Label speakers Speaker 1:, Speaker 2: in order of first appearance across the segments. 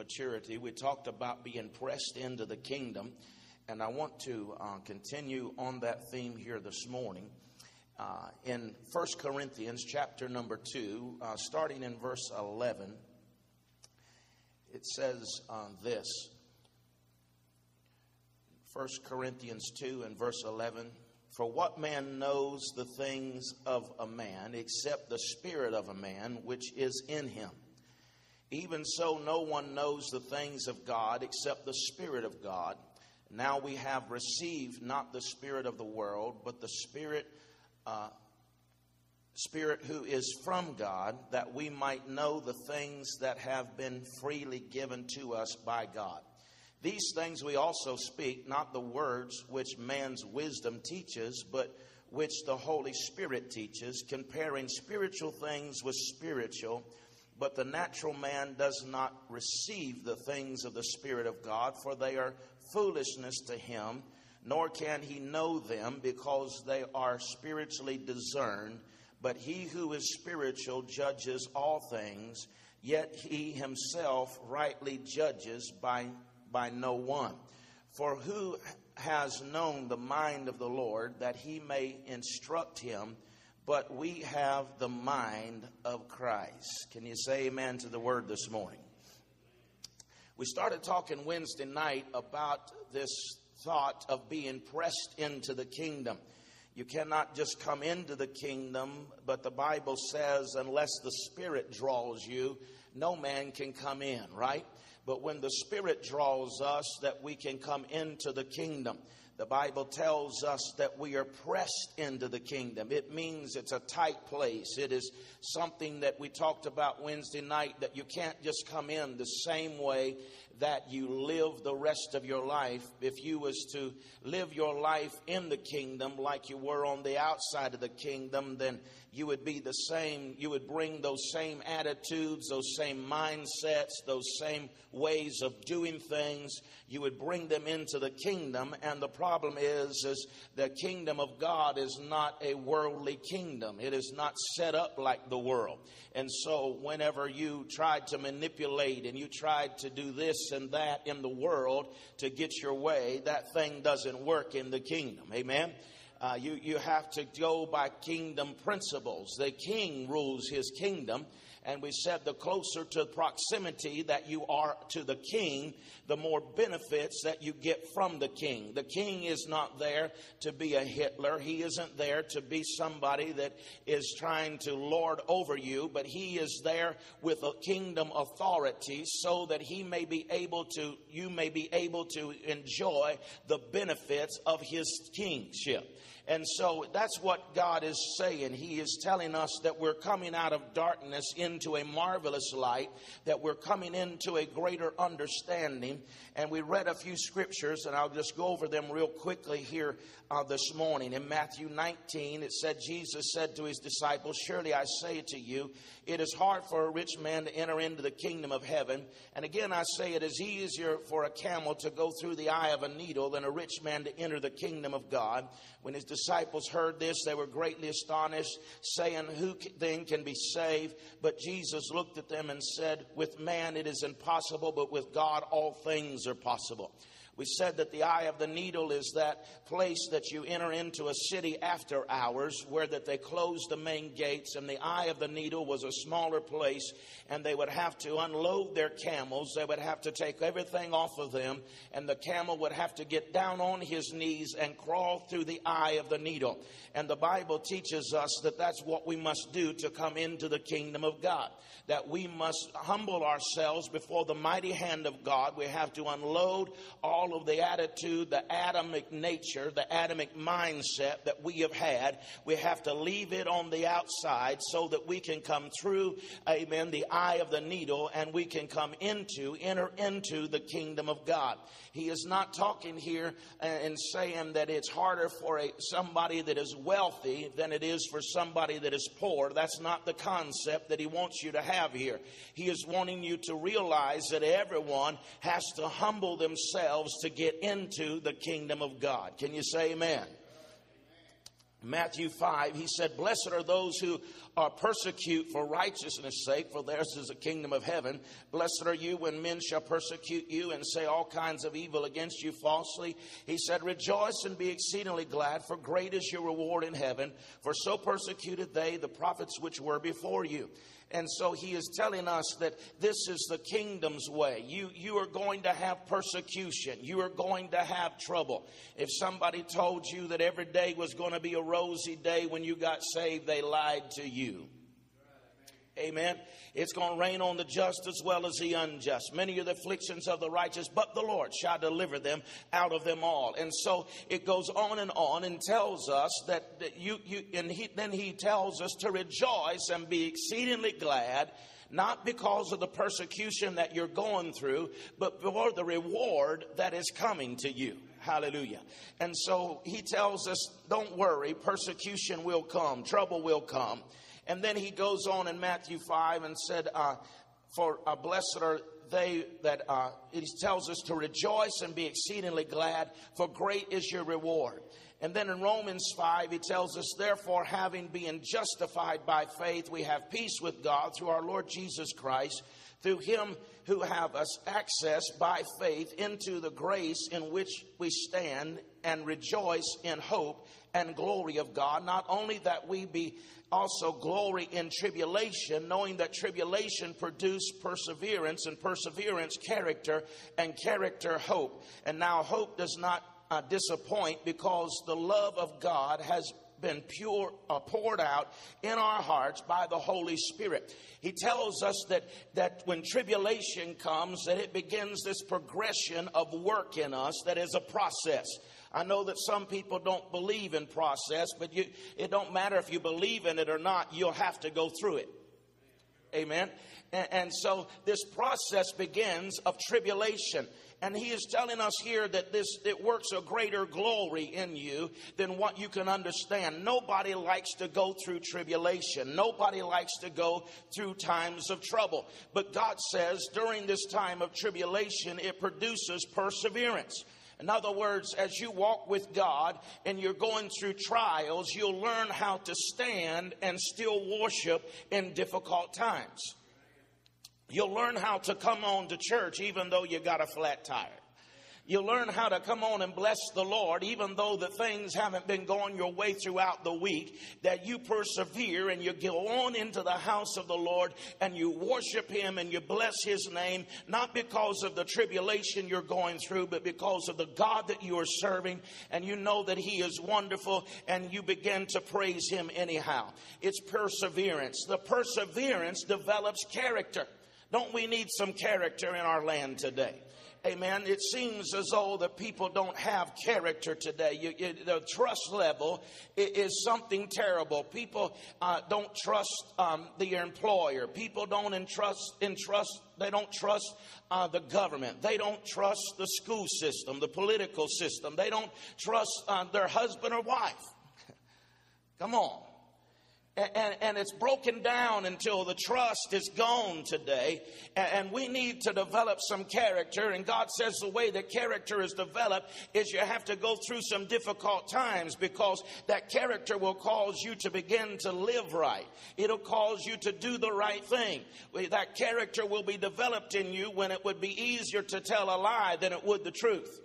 Speaker 1: maturity. We talked about being pressed into the kingdom, and I want to uh, continue on that theme here this morning. Uh, in 1 Corinthians chapter number 2, uh, starting in verse 11, it says uh, this 1 Corinthians 2 and verse 11 For what man knows the things of a man except the spirit of a man which is in him? Even so, no one knows the things of God except the Spirit of God. Now we have received not the Spirit of the world, but the Spirit, uh, Spirit who is from God, that we might know the things that have been freely given to us by God. These things we also speak, not the words which man's wisdom teaches, but which the Holy Spirit teaches, comparing spiritual things with spiritual. But the natural man does not receive the things of the Spirit of God, for they are foolishness to him, nor can he know them because they are spiritually discerned. But he who is spiritual judges all things, yet he himself rightly judges by, by no one. For who has known the mind of the Lord that he may instruct him? But we have the mind of Christ. Can you say amen to the word this morning? We started talking Wednesday night about this thought of being pressed into the kingdom. You cannot just come into the kingdom, but the Bible says, unless the Spirit draws you, no man can come in, right? But when the Spirit draws us, that we can come into the kingdom. The Bible tells us that we are pressed into the kingdom. It means it's a tight place. It is something that we talked about Wednesday night that you can't just come in the same way that you live the rest of your life. If you was to live your life in the kingdom like you were on the outside of the kingdom, then you would be the same. You would bring those same attitudes, those same mindsets, those same ways of doing things. You would bring them into the kingdom. And the problem is, is the kingdom of God is not a worldly kingdom. It is not set up like the world. And so whenever you tried to manipulate and you tried to do this and that in the world to get your way, that thing doesn't work in the kingdom. Amen. Uh, you, you have to go by kingdom principles. The king rules his kingdom. And we said the closer to proximity that you are to the king, the more benefits that you get from the king. The king is not there to be a Hitler. He isn't there to be somebody that is trying to lord over you, but he is there with a kingdom authority so that he may be able to, you may be able to enjoy the benefits of his kingship. And so that's what God is saying. He is telling us that we're coming out of darkness into a marvelous light, that we're coming into a greater understanding. And we read a few scriptures, and I'll just go over them real quickly here uh, this morning. In Matthew 19, it said, Jesus said to his disciples, Surely I say to you, it is hard for a rich man to enter into the kingdom of heaven. And again, I say it is easier for a camel to go through the eye of a needle than a rich man to enter the kingdom of God. When his disciples heard this, they were greatly astonished, saying, Who then can be saved? But Jesus looked at them and said, With man it is impossible, but with God all things are possible. We said that the eye of the needle is that place that you enter into a city after hours where that they close the main gates and the eye of the needle was a smaller place and they would have to unload their camels. They would have to take everything off of them and the camel would have to get down on his knees and crawl through the eye of the needle. And the Bible teaches us that that's what we must do to come into the kingdom of God. That we must humble ourselves before the mighty hand of God. We have to unload all of the attitude, the Adamic nature, the Adamic mindset that we have had. We have to leave it on the outside so that we can come through, amen, the eye of the needle and we can come into, enter into the kingdom of God. He is not talking here uh, and saying that it's harder for a, somebody that is wealthy than it is for somebody that is poor. That's not the concept that he wants you to have here. He is wanting you to realize that everyone has to humble themselves to get into the kingdom of God. Can you say amen? Matthew 5, he said, Blessed are those who are persecute for righteousness' sake, for theirs is the kingdom of heaven. Blessed are you when men shall persecute you and say all kinds of evil against you falsely. He said, Rejoice and be exceedingly glad, for great is your reward in heaven. For so persecuted they the prophets which were before you. And so he is telling us that this is the kingdom's way. You, you are going to have persecution. You are going to have trouble. If somebody told you that every day was going to be a rosy day when you got saved, they lied to you. Amen. It's going to rain on the just as well as the unjust. Many are the afflictions of the righteous, but the Lord shall deliver them out of them all. And so it goes on and on and tells us that, that you, you, and he, then he tells us to rejoice and be exceedingly glad not because of the persecution that you're going through, but for the reward that is coming to you. Hallelujah. And so he tells us, don't worry, persecution will come, trouble will come. And then he goes on in Matthew 5 and said, uh, For uh, blessed are they that, uh, he tells us to rejoice and be exceedingly glad, for great is your reward. And then in Romans 5, he tells us, Therefore, having been justified by faith, we have peace with God through our Lord Jesus Christ, through him who have us access by faith into the grace in which we stand and rejoice in hope and glory of God. Not only that we be also glory in tribulation, knowing that tribulation produce perseverance, and perseverance character, and character hope. And now hope does not uh, disappoint because the love of God has been pure uh, poured out in our hearts by the Holy Spirit. He tells us that that when tribulation comes that it begins this progression of work in us that is a process. I know that some people don't believe in process, but you, it don't matter if you believe in it or not, you'll have to go through it. Amen. And, and so this process begins of tribulation. And he is telling us here that this it works a greater glory in you than what you can understand. Nobody likes to go through tribulation. Nobody likes to go through times of trouble. But God says during this time of tribulation, it produces perseverance. In other words, as you walk with God and you're going through trials, you'll learn how to stand and still worship in difficult times. You'll learn how to come on to church even though you got a flat tire. You learn how to come on and bless the Lord, even though the things haven't been going your way throughout the week, that you persevere and you go on into the house of the Lord and you worship Him and you bless His name, not because of the tribulation you're going through, but because of the God that you are serving, and you know that He is wonderful, and you begin to praise Him anyhow. It's perseverance. The perseverance develops character. Don't we need some character in our land today? Amen. It seems as though the people don't have character today. You, you, the trust level is something terrible. People uh, don't trust um, the employer. People don't entrust, entrust they don't trust uh, the government. They don't trust the school system, the political system. They don't trust uh, their husband or wife. Come on and, and, it's broken down until the trust is gone today. And we need to develop some character. And God says the way that character is developed is you have to go through some difficult times because that character will cause you to begin to live right. It'll cause you to do the right thing. That character will be developed in you when it would be easier to tell a lie than it would the truth.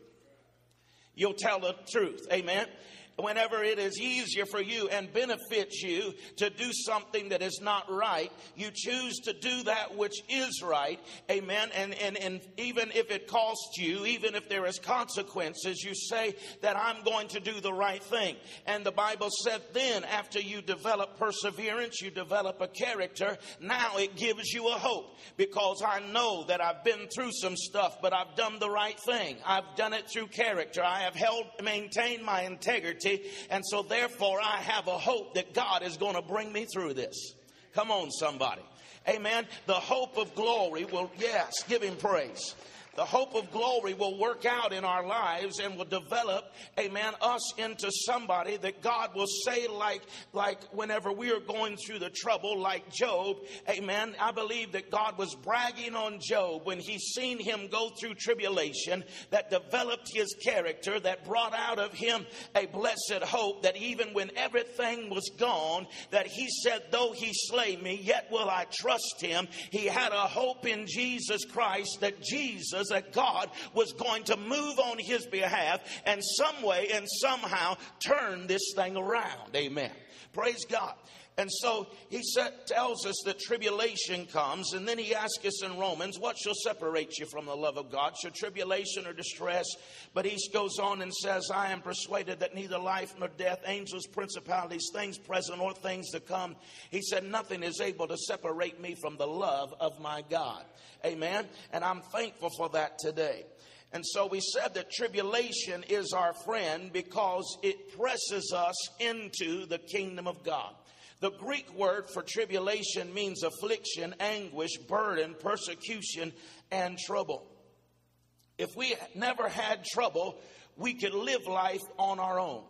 Speaker 1: You'll tell the truth. Amen whenever it is easier for you and benefits you to do something that is not right, you choose to do that which is right. Amen. And, and, and even if it costs you, even if there is consequences, you say that I'm going to do the right thing. And the Bible said then after you develop perseverance, you develop a character. Now it gives you a hope because I know that I've been through some stuff, but I've done the right thing. I've done it through character. I have held, maintained my integrity and so, therefore, I have a hope that God is going to bring me through this. Come on, somebody. Amen. The hope of glory will, yes, give him praise. The hope of glory will work out in our lives and will develop, amen, us into somebody that God will say like, like whenever we are going through the trouble, like Job, amen. I believe that God was bragging on Job when he seen him go through tribulation that developed his character, that brought out of him a blessed hope that even when everything was gone, that he said, though he slay me, yet will I trust him. He had a hope in Jesus Christ that Jesus, that God was going to move on his behalf and some way and somehow turn this thing around. Amen. Praise God. And so he said, tells us that tribulation comes, and then he asks us in Romans, What shall separate you from the love of God? Shall tribulation or distress? But he goes on and says, I am persuaded that neither life nor death, angels, principalities, things present or things to come, he said, Nothing is able to separate me from the love of my God. Amen. And I'm thankful for that today. And so we said that tribulation is our friend because it presses us into the kingdom of God. The Greek word for tribulation means affliction, anguish, burden, persecution, and trouble. If we never had trouble, we could live life on our own.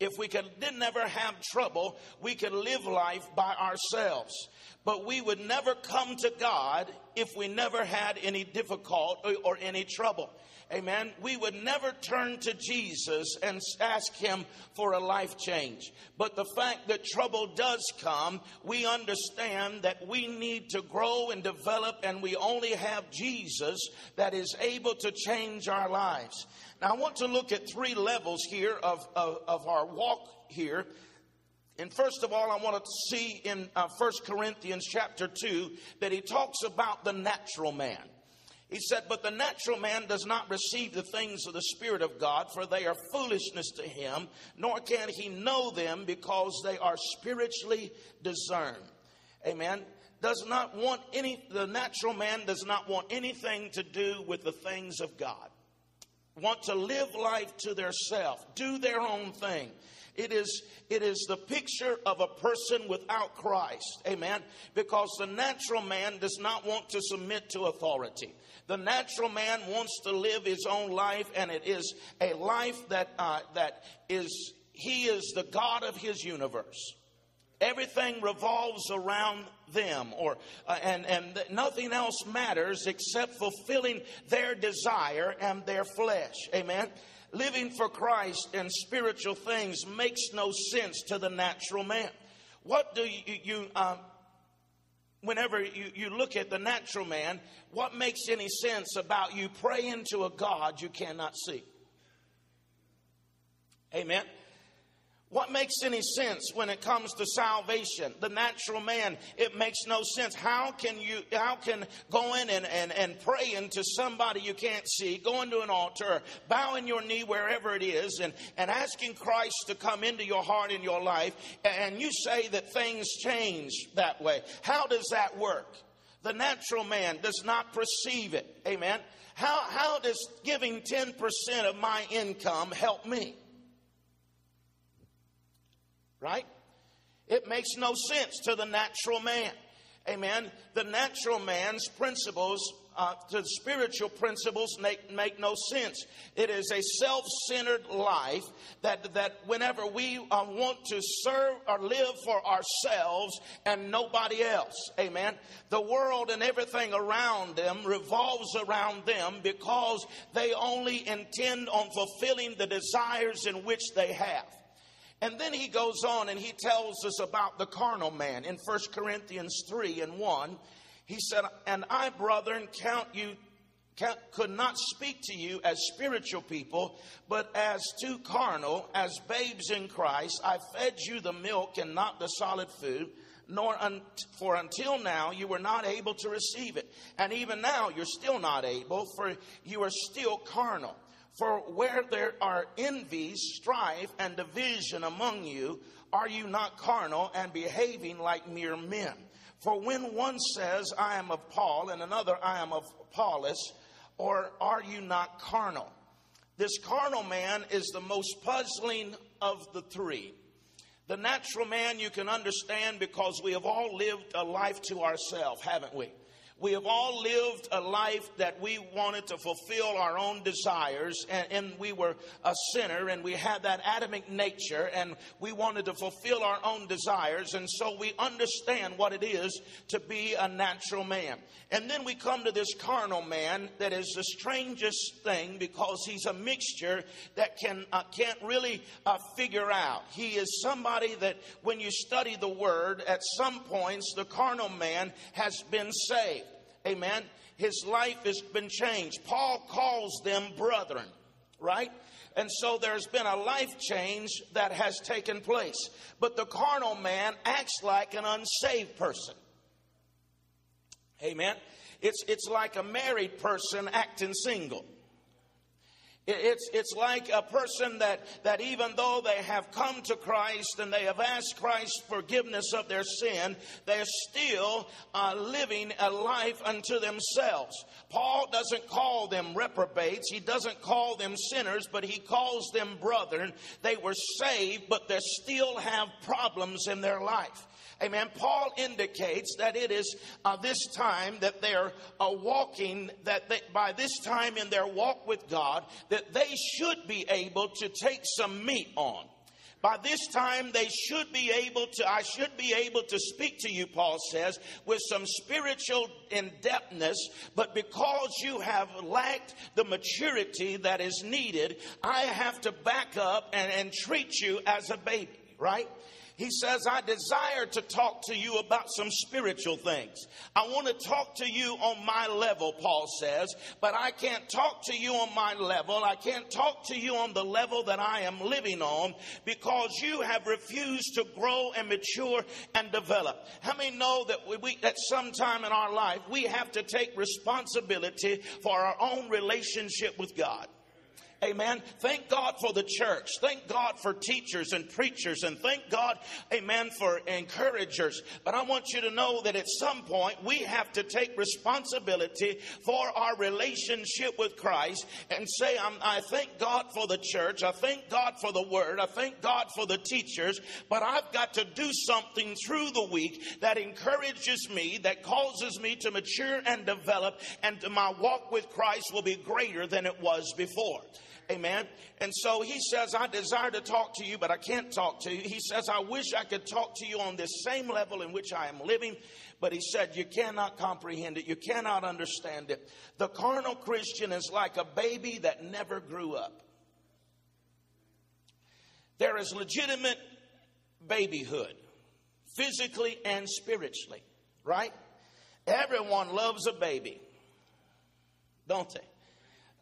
Speaker 1: If we could never have trouble, we could live life by ourselves. But we would never come to God if we never had any difficulty or any trouble. Amen. We would never turn to Jesus and ask him for a life change. But the fact that trouble does come, we understand that we need to grow and develop, and we only have Jesus that is able to change our lives. Now, I want to look at three levels here of, of, of our walk here. And first of all, I want to see in uh, 1 Corinthians chapter 2 that he talks about the natural man. He said, But the natural man does not receive the things of the Spirit of God, for they are foolishness to him, nor can he know them because they are spiritually discerned. Amen. Does not want any, the natural man does not want anything to do with the things of God. Want to live life to their self, do their own thing. It is, it is the picture of a person without Christ. Amen. Because the natural man does not want to submit to authority. The natural man wants to live his own life, and it is a life that, uh, that is, he is the God of his universe. Everything revolves around them, or uh, and and nothing else matters except fulfilling their desire and their flesh. Amen living for Christ and spiritual things makes no sense to the natural man. What do you, you um, whenever you, you look at the natural man, what makes any sense about you praying to a God you cannot see? Amen. What makes any sense when it comes to salvation? The natural man, it makes no sense. How can you, how can going and, and, and praying to somebody you can't see, going to an altar, bowing your knee wherever it is, and, and asking Christ to come into your heart and your life, and you say that things change that way? How does that work? The natural man does not perceive it. Amen. How, how does giving 10% of my income help me? Right? It makes no sense to the natural man. Amen. The natural man's principles uh, to spiritual principles make, make no sense. It is a self centered life that, that whenever we uh, want to serve or live for ourselves and nobody else, amen, the world and everything around them revolves around them because they only intend on fulfilling the desires in which they have. And then he goes on and he tells us about the carnal man in 1 Corinthians 3 and 1. He said, And I, brethren, count you could not speak to you as spiritual people, but as too carnal, as babes in Christ. I fed you the milk and not the solid food, nor un- for until now you were not able to receive it. And even now you're still not able, for you are still carnal. For where there are envies, strife, and division among you, are you not carnal and behaving like mere men? For when one says, I am of Paul, and another, I am of Apollos, or are you not carnal? This carnal man is the most puzzling of the three. The natural man you can understand because we have all lived a life to ourselves, haven't we? We have all lived a life that we wanted to fulfill our own desires, and, and, we were a sinner, and we had that Adamic nature, and we wanted to fulfill our own desires, and so we understand what it is to be a natural man. And then we come to this carnal man that is the strangest thing because he's a mixture that can uh, can't really uh, figure out. He is somebody that, when you study the word, at some points the carnal man has been saved. Amen. His life has been changed. Paul calls them brethren, right? And so there's been a life change that has taken place. But the carnal man acts like an unsaved person. Amen. It's, it's like a married person acting single. It's, it's like a person that, that even though they have come to Christ and they have asked Christ forgiveness of their sin, they're still uh, living a life unto themselves. Paul doesn't call them reprobates, he doesn't call them sinners, but he calls them brethren. They were saved, but they still have problems in their life. Amen. Paul indicates that it is uh, this time that they're uh, walking, that they, by this time in their walk with God, that they should be able to take some meat on. By this time, they should be able to, I should be able to speak to you, Paul says, with some spiritual in depthness, but because you have lacked the maturity that is needed, I have to back up and, and treat you as a baby, right? He says, I desire to talk to you about some spiritual things. I want to talk to you on my level, Paul says, but I can't talk to you on my level. I can't talk to you on the level that I am living on because you have refused to grow and mature and develop. How many know that we, at some time in our life, we have to take responsibility for our own relationship with God? Amen. Thank God for the church. Thank God for teachers and preachers. And thank God, amen, for encouragers. But I want you to know that at some point we have to take responsibility for our relationship with Christ and say, i thank God for the church. I thank God for the word. I thank God for the teachers. But I've got to do something through the week that encourages me, that causes me to mature and develop, and my walk with Christ will be greater than it was before. Amen. And so he says, I desire to talk to you, but I can't talk to you. He says, I wish I could talk to you on this same level in which I am living. But he said, You cannot comprehend it. You cannot understand it. The carnal Christian is like a baby that never grew up. There is legitimate babyhood, physically and spiritually, right? Everyone loves a baby, don't they?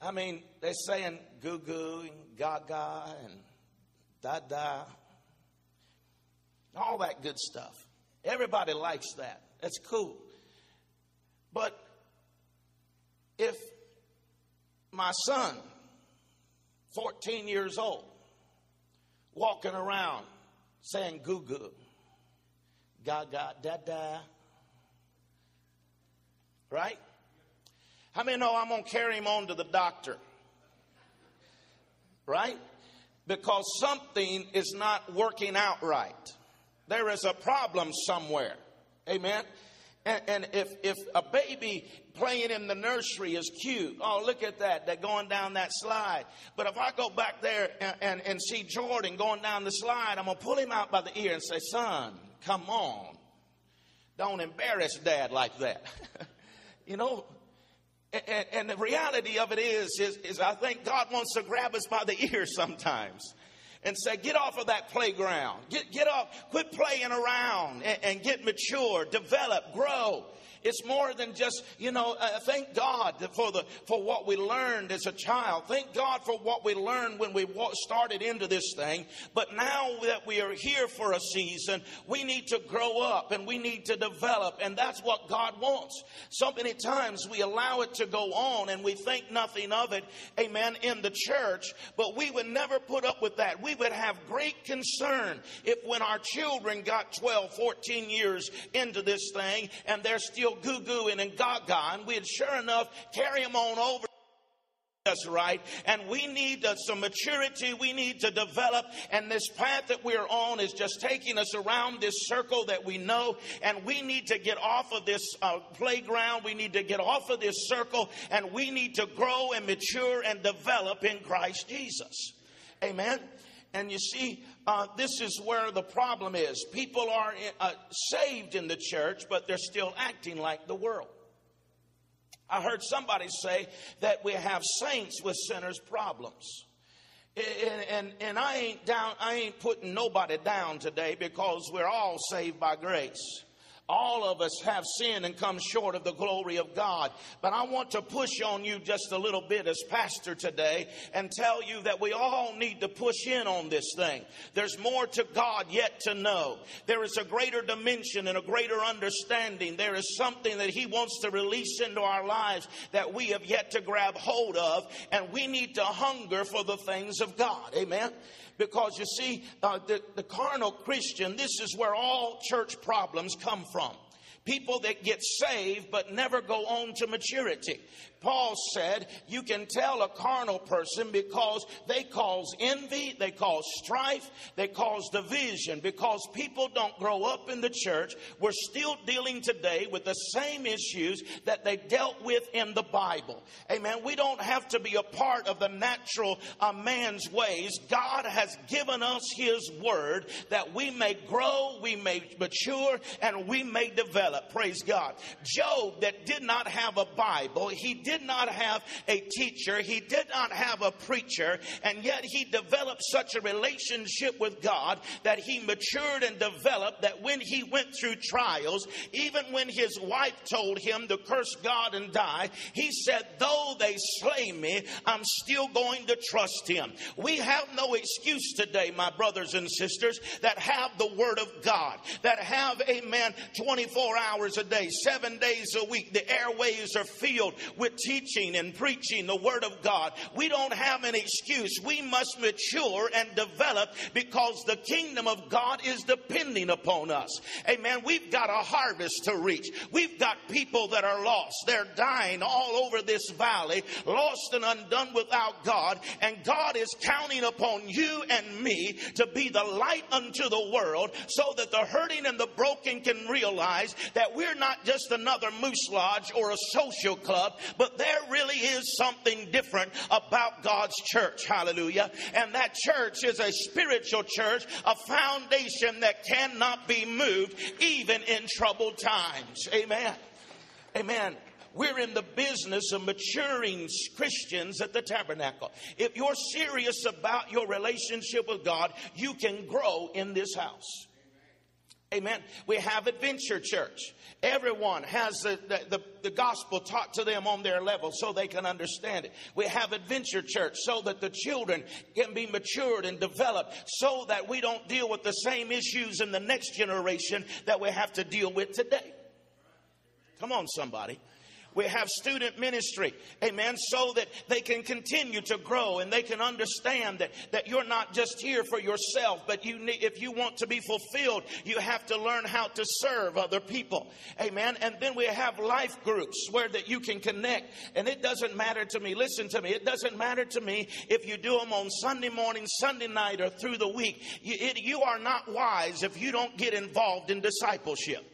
Speaker 1: I mean, they're saying goo goo and gaga and da da, all that good stuff. Everybody likes that. That's cool. But if my son, 14 years old, walking around saying goo goo, gaga, da da, right? How many know I'm going to carry him on to the doctor? Right? Because something is not working out right. There is a problem somewhere. Amen. And, and, if, if a baby playing in the nursery is cute, oh, look at that, they're going down that slide. But if I go back there and, and, and see Jordan going down the slide, I'm going to pull him out by the ear and say, son, come on. Don't embarrass dad like that. you know, and, and, the reality of it is, is, is I think God wants to grab us by the ear sometimes and say, get off of that playground. Get, get off, quit playing around and, and get mature, develop, grow. It's more than just, you know, uh, thank God for the for what we learned as a child. Thank God for what we learned when we started into this thing. But now that we are here for a season, we need to grow up and we need to develop, and that's what God wants. So many times we allow it to go on and we think nothing of it, amen, in the church, but we would never put up with that. We would have great concern if when our children got 12, 14 years into this thing and they're still goo gooing and gaga, and we'd sure enough carry them on over us right? And we need uh, some maturity we need to develop and this path that we're on is just taking us around this circle that we know and we need to get off of this uh, playground we need to get off of this circle and we need to grow and mature and develop in christ jesus. Amen and you see uh, this is where the problem is people are uh, saved in the church but they're still acting like the world I heard somebody say that we have saints with sinners' problems. And, and, and I ain't down, I ain't putting nobody down today because we're all saved by grace. All of us have sinned and come short of the glory of God. But I want to push on you just a little bit as pastor today and tell you that we all need to push in on this thing. There's more to God yet to know. There is a greater dimension and a greater understanding. There is something that He wants to release into our lives that we have yet to grab hold of, and we need to hunger for the things of God. Amen. Because you see, uh, the, the carnal Christian, this is where all church problems come from people that get saved but never go on to maturity. Paul said you can tell a carnal person because they cause envy, they cause strife, they cause division because people don't grow up in the church. We're still dealing today with the same issues that they dealt with in the Bible. Amen. We don't have to be a part of the natural uh, man's ways. God has given us his word that we may grow, we may mature, and we may develop. Uh, praise God. Job that did not have a Bible, he did not have a teacher, he did not have a preacher, and yet he developed such a relationship with God that he matured and developed that when he went through trials, even when his wife told him to curse God and die, he said, Though they slay me, I'm still going to trust him. We have no excuse today, my brothers and sisters, that have the Word of God, that have, amen, 24 hours a day, seven days a week. The airways are filled with teaching and preaching the Word of God. We don't have an excuse. We must mature and develop because the kingdom of God is depending upon us. Amen. We've got a harvest to reach. We've got people that are lost. They're dying all over this valley, lost and undone without God. And God is counting upon you and me to be the light unto the world so that the hurting and the broken can realize that we're not just another moose lodge or a social club, but there really is something different about God's church. Hallelujah. And that church is a spiritual church, a foundation that cannot be moved even in troubled times. Amen. Amen. We're in the business of maturing Christians at the tabernacle. If you're serious about your relationship with God, you can grow in this house. Amen. We have Adventure Church. Everyone has the, the, the, gospel taught to them on their level so they can understand it. We have Adventure Church so that the children can be matured and developed so that we don't deal with the same issues in the next generation that we have to deal with today. Come on, somebody. We have student ministry, amen, so that they can continue to grow and they can understand that, that you're not just here for yourself, but you need, if you want to be fulfilled, you have to learn how to serve other people, amen. And then we have life groups where that you can connect, and it doesn't matter to me. Listen to me, it doesn't matter to me if you do them on Sunday morning, Sunday night, or through the week. You, it, you are not wise if you don't get involved in discipleship.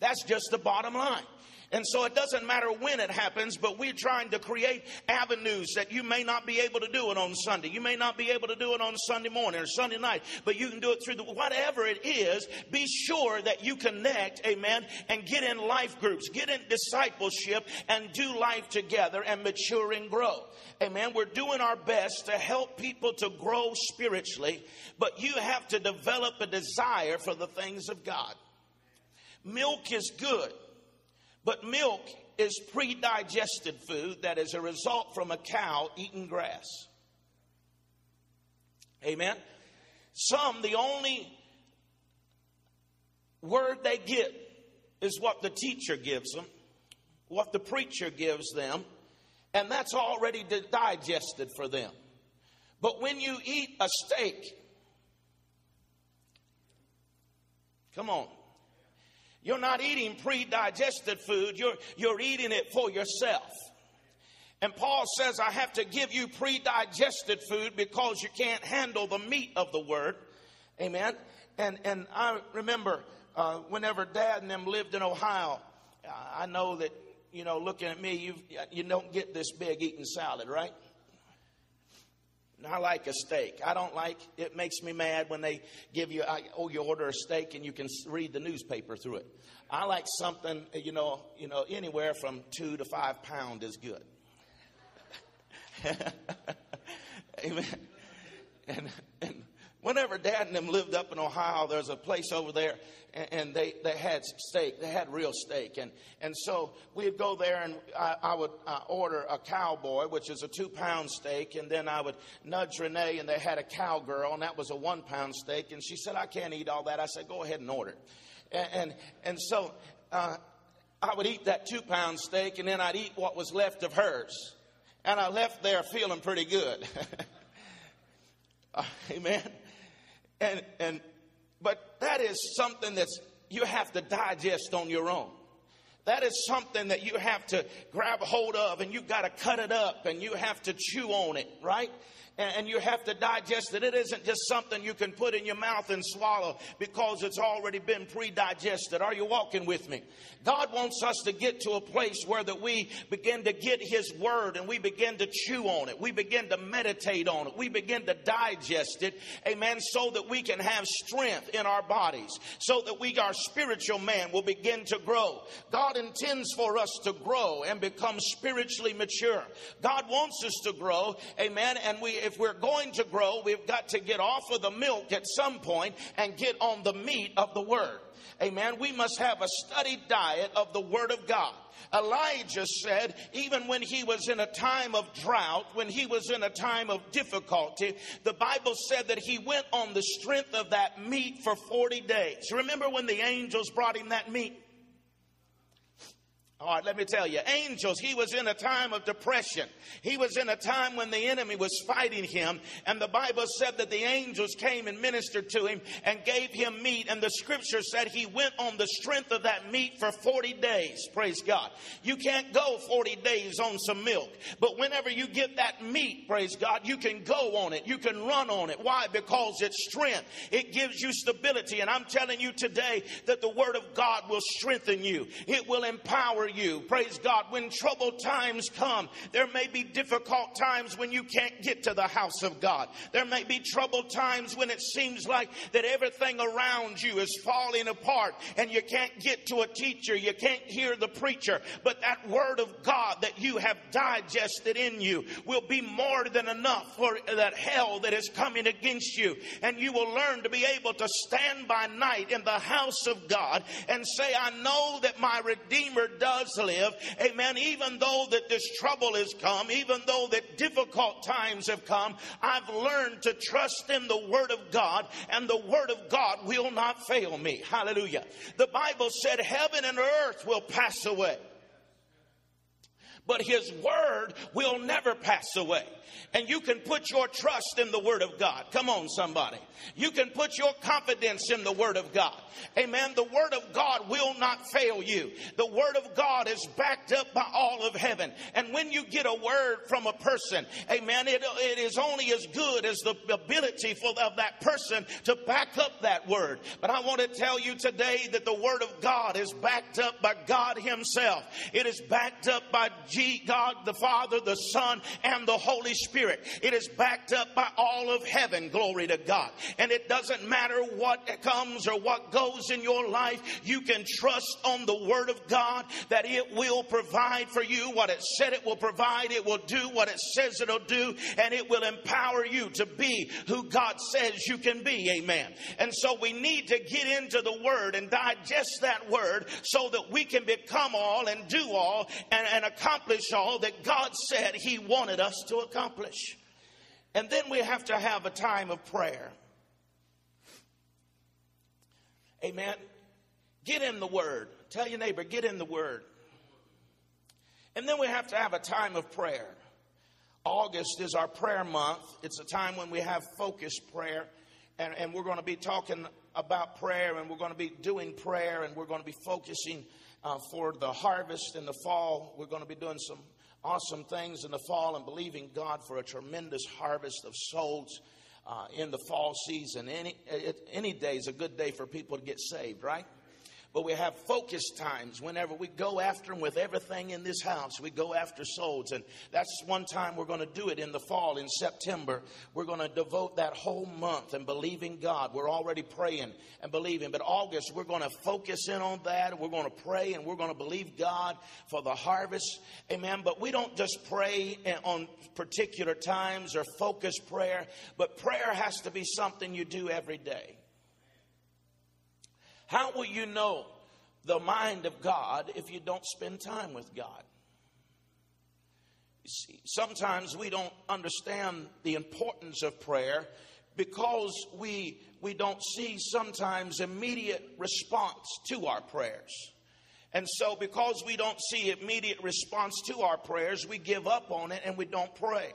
Speaker 1: That's just the bottom line. And so it doesn't matter when it happens, but we're trying to create avenues that you may not be able to do it on Sunday. You may not be able to do it on Sunday morning or Sunday night, but you can do it through the, whatever it is. Be sure that you connect, amen, and get in life groups, get in discipleship and do life together and mature and grow. Amen. We're doing our best to help people to grow spiritually, but you have to develop a desire for the things of God. Milk is good. But milk is pre digested food that is a result from a cow eating grass. Amen. Some, the only word they get is what the teacher gives them, what the preacher gives them, and that's already digested for them. But when you eat a steak, come on, you're not eating pre digested food, you're, you're eating it for yourself. And Paul says, I have to give you pre digested food because you can't handle the meat of the word. Amen. And, and I remember uh, whenever dad and them lived in Ohio, I know that, you know, looking at me, you you don't get this big eating salad, right? I like a steak. I don't like it makes me mad when they give you I, oh you order a steak and you can read the newspaper through it. I like something you know you know anywhere from two to five pound is good. Amen. And, and whenever Dad and them lived up in Ohio, there's a place over there and, they, they had steak. They had real steak. And, and so we'd go there and I, I would uh, order a cowboy, which is a two pound steak. And then I would nudge Renee and they had a cowgirl and that was a one pound steak. And she said, I can't eat all that. I said, go ahead and order it. And, and, and so uh, I would eat that two pound steak and then I'd eat what was left of hers. And I left there feeling pretty good. uh, amen. And, and but that is something that's you have to digest on your own. That is something that you have to grab hold of and you got to cut it up and you have to chew on it, right? And you have to digest it. It isn't just something you can put in your mouth and swallow because it's already been pre-digested. Are you walking with me? God wants us to get to a place where that we begin to get His Word and we begin to chew on it. We begin to meditate on it. We begin to digest it. Amen. So that we can have strength in our bodies. So that we, our spiritual man, will begin to grow. God intends for us to grow and become spiritually mature. God wants us to grow. Amen. And we, if we're going to grow, we've got to get off of the milk at some point and get on the meat of the Word. Amen. We must have a studied diet of the Word of God. Elijah said, even when he was in a time of drought, when he was in a time of difficulty, the Bible said that he went on the strength of that meat for 40 days. Remember when the angels brought him that meat? All right, let me tell you, angels, he was in a time of depression. He was in a time when the enemy was fighting him. And the Bible said that the angels came and ministered to him and gave him meat. And the scripture said he went on the strength of that meat for 40 days. Praise God. You can't go 40 days on some milk. But whenever you get that meat, praise God, you can go on it. You can run on it. Why? Because it's strength. It gives you stability. And I'm telling you today that the word of God will strengthen you. It will empower you. Praise God. When troubled times come, there may be difficult times when you can't get to the house of God. There may be troubled times when it seems like that everything around you is falling apart and you can't get to a teacher. You can't hear the preacher. But that word of God that you have digested in you will be more than enough for that hell that is coming against you. And you will learn to be able to stand by night in the house of God and say, I know that my Redeemer does does live. Amen. Even though that this trouble has come, even though that difficult times have come, I've learned to trust in the Word of God, and the Word of God will not fail me. Hallelujah. The Bible said, Heaven and earth will pass away but his word will never pass away. And you can put your trust in the word of God. Come on, somebody. You can put your confidence in the word of God. Amen. The word of God will not fail you. The word of God is backed up by all of heaven. And when you get a word from a person, amen, it, it is only as good as the ability for, of that person to back up that word. But I want to tell you today that the word of God is backed up by God himself. It is backed up by Jesus God the Father, the Son, and the Holy Spirit. It is backed up by all of heaven. Glory to God. And it doesn't matter what comes or what goes in your life, you can trust on the Word of God that it will provide for you what it said it will provide. It will do what it says it'll do, and it will empower you to be who God says you can be. Amen. And so we need to get into the Word and digest that Word so that we can become all and do all and, and accomplish accomplish all that God said He wanted us to accomplish. And then we have to have a time of prayer. Amen. Get in the Word. Tell your neighbor, get in the Word. And then we have to have a time of prayer. August is our prayer month. It's a time when we have focused prayer. and, and we're going to be talking about prayer, and we're going to be doing prayer, and we're going to be focusing uh, for the harvest in the fall. We're going to be doing some awesome things in the fall and believing God for a tremendous harvest of souls uh, in the fall season. Any, any day is a good day for people to get saved, right? But we have focus times whenever we go after them with everything in this house. We go after souls. And that's one time we're going to do it in the fall, in September. We're going to devote that whole month and believing God. We're already praying and believing. But August, we're going to focus in on that. We're going to pray and we're going to believe God for the harvest. Amen. But we don't just pray on particular times or focus prayer, but prayer has to be something you do every day. How will you know the mind of God if you don't spend time with God? You see, sometimes we don't understand the importance of prayer because we, we don't see sometimes immediate response to our prayers. And so, because we don't see immediate response to our prayers, we give up on it and we don't pray.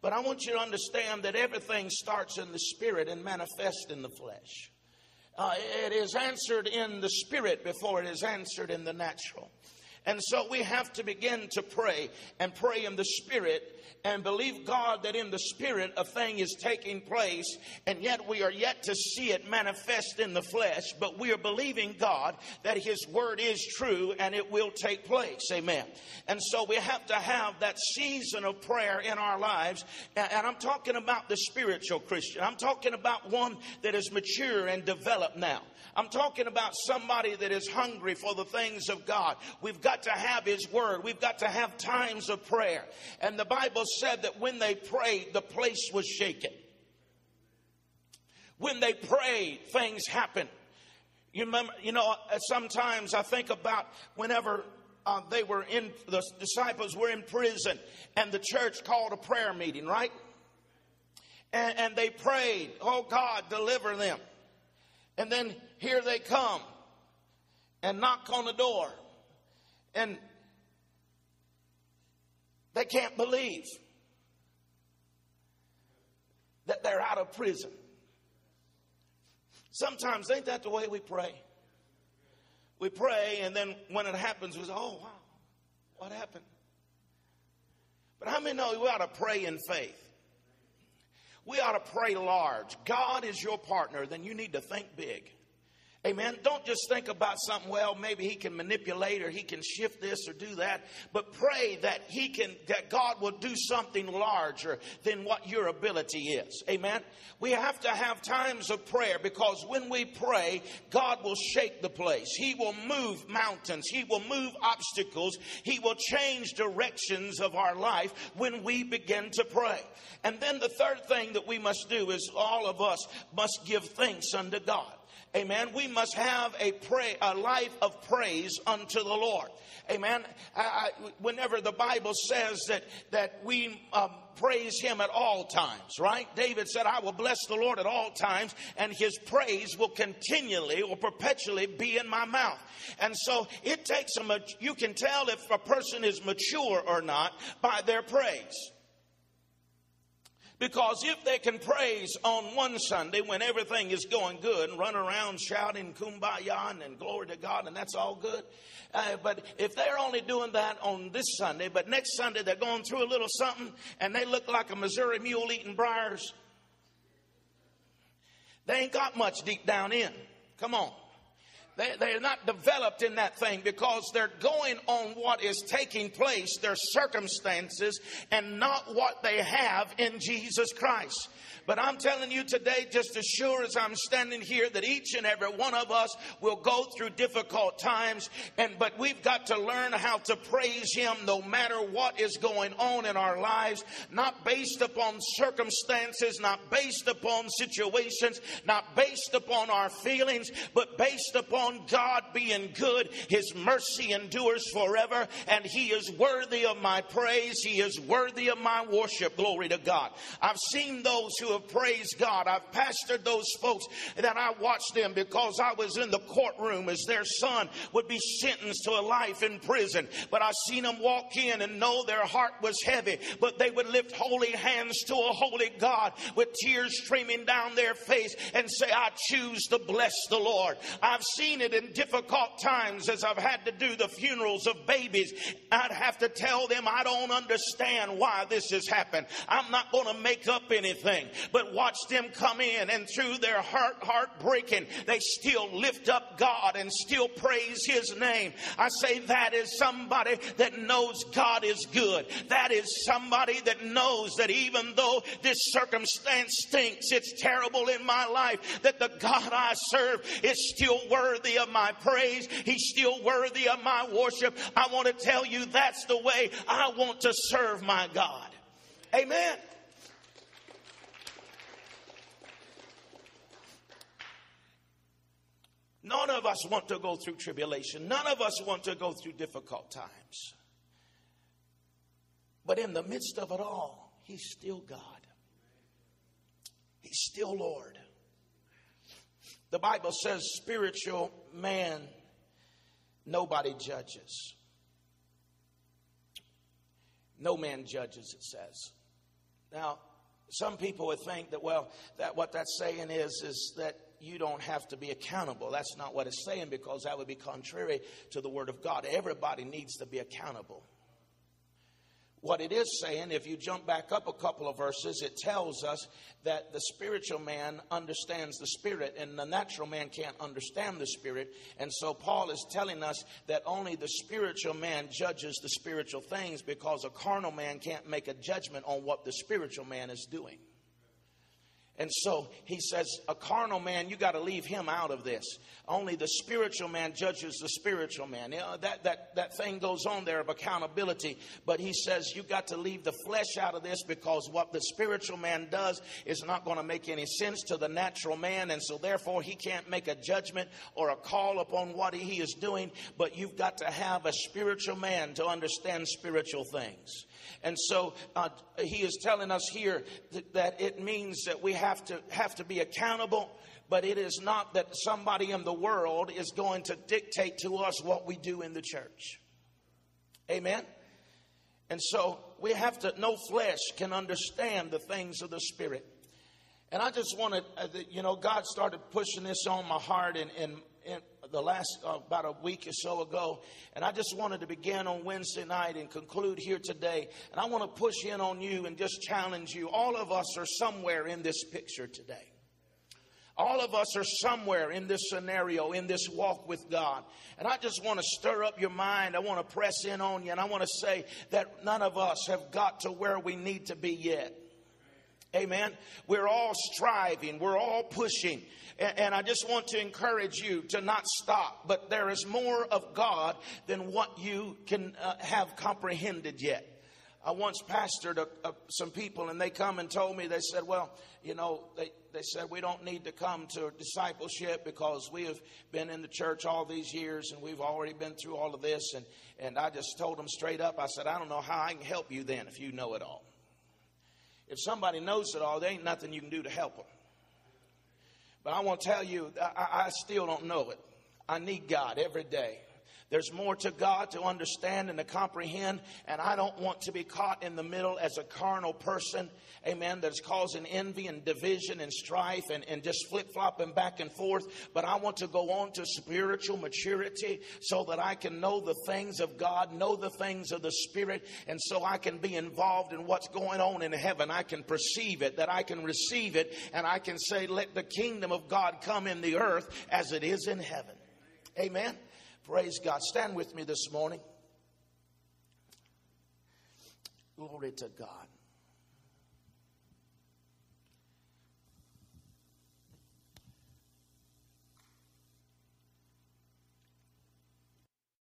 Speaker 1: But I want you to understand that everything starts in the spirit and manifests in the flesh. Uh, it is answered in the spirit before it is answered in the natural. And so we have to begin to pray and pray in the Spirit and believe God that in the Spirit a thing is taking place, and yet we are yet to see it manifest in the flesh, but we are believing God that His Word is true and it will take place. Amen. And so we have to have that season of prayer in our lives, and I'm talking about the spiritual Christian. I'm talking about one that is mature and developed now. I'm talking about somebody that is hungry for the things of God. We've got to have His Word. We've got to have times of prayer. And the Bible said that when they prayed, the place was shaken. When they prayed, things happened. You remember, you know, sometimes I think about whenever uh, they were in, the disciples were in prison and the church called a prayer meeting, right? And, and they prayed, Oh God, deliver them. And then here they come and knock on the door. And they can't believe that they're out of prison. Sometimes, ain't that the way we pray? We pray, and then when it happens, we say, oh, wow, what happened? But how many know we ought to pray in faith? We ought to pray large. God is your partner, then you need to think big. Amen. Don't just think about something, well, maybe he can manipulate or he can shift this or do that, but pray that he can, that God will do something larger than what your ability is. Amen. We have to have times of prayer because when we pray, God will shake the place. He will move mountains. He will move obstacles. He will change directions of our life when we begin to pray. And then the third thing that we must do is all of us must give thanks unto God. Amen. We must have a pray, a life of praise unto the Lord. Amen. I, I, whenever the Bible says that that we um, praise Him at all times, right? David said, "I will bless the Lord at all times, and His praise will continually or perpetually be in my mouth." And so it takes a. You can tell if a person is mature or not by their praise. Because if they can praise on one Sunday when everything is going good and run around shouting kumbaya and glory to God and that's all good, uh, but if they're only doing that on this Sunday, but next Sunday they're going through a little something and they look like a Missouri mule eating briars, they ain't got much deep down in. Come on. They, they're not developed in that thing because they're going on what is taking place, their circumstances, and not what they have in Jesus Christ. But I'm telling you today, just as sure as I'm standing here, that each and every one of us will go through difficult times. And but we've got to learn how to praise Him no matter what is going on in our lives, not based upon circumstances, not based upon situations, not based upon our feelings, but based upon on God being good. His mercy endures forever, and He is worthy of my praise. He is worthy of my worship. Glory to God. I've seen those who have praised God. I've pastored those folks that I watched them because I was in the courtroom as their son would be sentenced to a life in prison. But I've seen them walk in and know their heart was heavy, but they would lift holy hands to a holy God with tears streaming down their face and say, I choose to bless the Lord. I've seen it in difficult times as I've had to do the funerals of babies. I'd have to tell them I don't understand why this has happened. I'm not going to make up anything, but watch them come in and through their heart, heart breaking, they still lift up God and still praise His name. I say that is somebody that knows God is good. That is somebody that knows that even though this circumstance stinks, it's terrible in my life, that the God I serve is still worthy of my praise. He's still worthy of my worship. I want to tell you that's the way I want to serve my God. Amen. None of us want to go through tribulation. None of us want to go through difficult times. But in the midst of it all, He's still God. He's still Lord. The Bible says, spiritual man, nobody judges. No man judges, it says. Now, some people would think that, well, that what that's saying is, is that you don't have to be accountable. That's not what it's saying because that would be contrary to the Word of God. Everybody needs to be accountable. What it is saying, if you jump back up a couple of verses, it tells us that the spiritual man understands the spirit and the natural man can't understand the spirit. And so Paul is telling us that only the spiritual man judges the spiritual things because a carnal man can't make a judgment on what the spiritual man is doing. And so he says, a carnal man, you got to leave him out of this. Only the spiritual man judges the spiritual man. You know, that, that, that thing goes on there of accountability. But he says, you got to leave the flesh out of this because what the spiritual man does is not going to make any sense to the natural man. And so therefore he can't make a judgment or a call upon what he is doing. But you've got to have a spiritual man to understand spiritual things. And so uh, he is telling us here that, that it means that we have to have to be accountable but it is not that somebody in the world is going to dictate to us what we do in the church. Amen. And so we have to, no flesh can understand the things of the Spirit. And I just wanted, uh, you know, God started pushing this on my heart and, in the last uh, about a week or so ago, and I just wanted to begin on Wednesday night and conclude here today. And I want to push in on you and just challenge you. All of us are somewhere in this picture today. All of us are somewhere in this scenario, in this walk with God. And I just want to stir up your mind. I want to press in on you. And I want to say that none of us have got to where we need to be yet. Amen. We're all striving, we're all pushing. And, I just want to encourage you to not stop. But there is more of God than what you can uh, have comprehended yet. I once pastored a, a, some people, and they come and told me, they said, Well, you know, they, they said, We don't need to come to discipleship because we have been in the church all these years and we've already been through all of this. And, and I just told them straight up, I said, I don't know how I can help you then if you know it all. If somebody knows it all, there ain't nothing you can do to help them. But I want to tell you, I, I still don't know it. I need God every day. There's more to God to understand and to comprehend, and I don't want to be caught in the middle as a carnal person, amen, that's causing envy and division and strife and, and just flip flopping back and forth. But I want to go on to spiritual maturity so that I can know the things of God, know the things of the Spirit, and so I can be involved in what's going on in heaven. I can perceive it, that I can receive it, and I can say, Let the kingdom of God come in the earth as it is in heaven. Amen. Praise God. Stand with me this morning. Glory to God.